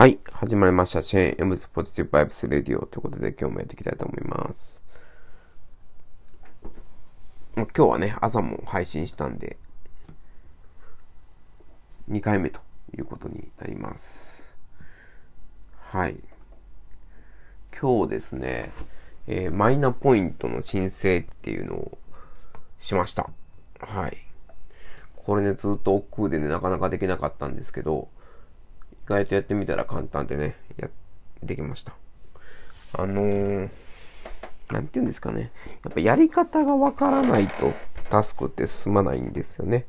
はい。始まりました。シェーン M スポジティブバイブスレディオということで今日もやっていきたいと思います。今日はね、朝も配信したんで、2回目ということになります。はい。今日ですね、えー、マイナポイントの申請っていうのをしました。はい。これね、ずっと億劫でね、なかなかできなかったんですけど、外とやってみたら簡単でね、や、できました。あのー、なんて言うんですかね。やっぱやり方がわからないとタスクって進まないんですよね。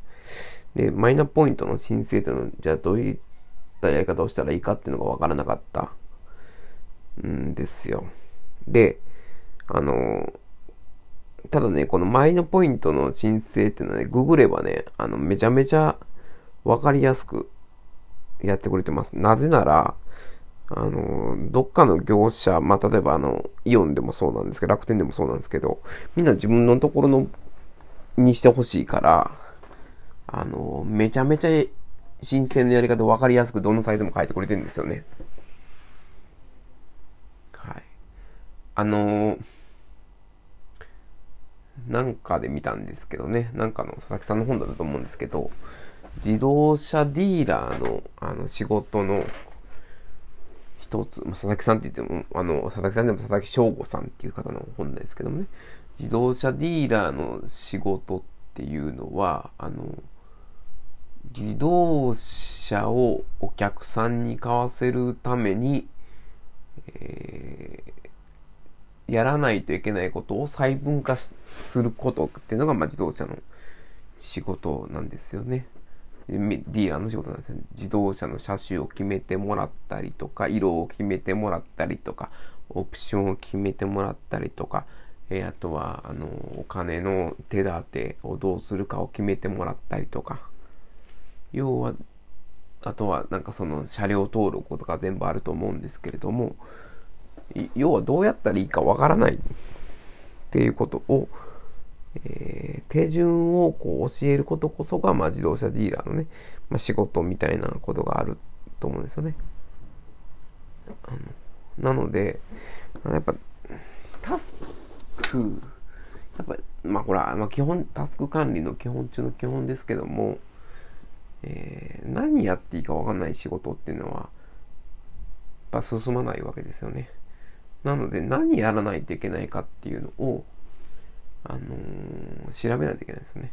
で、マイナポイントの申請というのは、じゃあどういったやり方をしたらいいかっていうのがわからなかったんですよ。で、あの、ただね、このマイナポイントの申請っていうのはね、ググればね、あの、めちゃめちゃわかりやすくやってくれてます。なぜなら、あの、どっかの業者、まあ、例えばあの、イオンでもそうなんですけど、楽天でもそうなんですけど、みんな自分のところの、にしてほしいから、あの、めちゃめちゃ申請のやり方分かりやすくどのサイトも書いてくれてるんですよね。はい。あのなんかで見たんですけどね、なんかの佐々木さんの本だったと思うんですけど、自動車ディーラーのあの仕事の一つ、まあ、佐々木さんって言っても、あの、佐々木さんでも佐々木翔吾さんっていう方の本ですけどもね、自動車ディーラーの仕事っていうのは、あの、自動車をお客さんに買わせるために、えー、やらないといけないことを細分化することっていうのが、まあ、自動車の仕事なんですよね。ディーラーの仕事なんです、ね。自動車の車種を決めてもらったりとか、色を決めてもらったりとか、オプションを決めてもらったりとか、えー、あとは、あの、お金の手立てをどうするかを決めてもらったりとか、要は、あとは、なんかその車両登録とか全部あると思うんですけれども、要はどうやったらいいかわからないっていうことを、えー、手順をこう教えることこそが、まあ、自動車ディーラーのね、まあ、仕事みたいなことがあると思うんですよね。あのなので、やっぱ、タスク、やっぱ、まあ、これは、まあ、基本、タスク管理の基本中の基本ですけども、えー、何やっていいか分かんない仕事っていうのは、やっぱ進まないわけですよね。なので、何やらないといけないかっていうのを、あのー、調べないといけないですよね。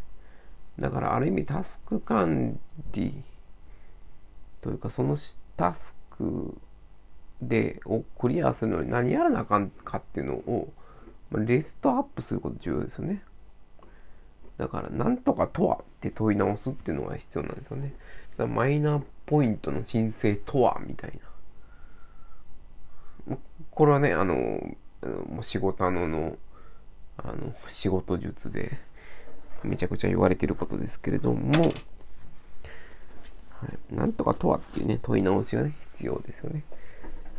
だからある意味タスク管理というかそのタスクでをクリアするのに何やらなあかんかっていうのをリストアップすること重要ですよね。だから何とかとはって問い直すっていうのが必要なんですよね。だからマイナーポイントの申請とはみたいな。これはね、あの、もう仕事ののあの、仕事術でめちゃくちゃ言われてることですけれども、はい、なんとかとはっていうね、問い直しがね、必要ですよね。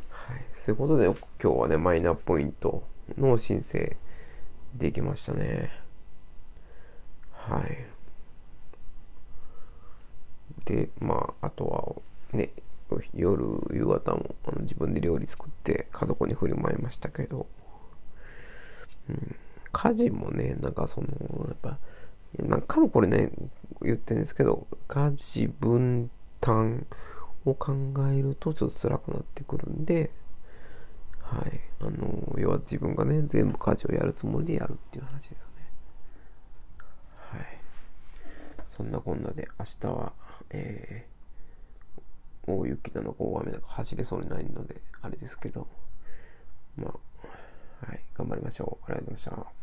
はい、そういうことで、今日はね、マイナポイントの申請できましたね。はい。で、まあ、あとは、ね、夜、夕方もあの自分で料理作って家族に振る舞いましたけど、うん、家事もね、なんかその、やっぱ、何回もこれね、言ってるんですけど、家事分担を考えるとちょっと辛くなってくるんで、はい。あの、要は自分がね、全部家事をやるつもりでやるっていう話ですよね。はい。そんなこんなで、明日は、えー、大雪なのか大雨なのか走れそうにないので、あれですけど、まあ、はい、頑張りましょう。ありがとうございました。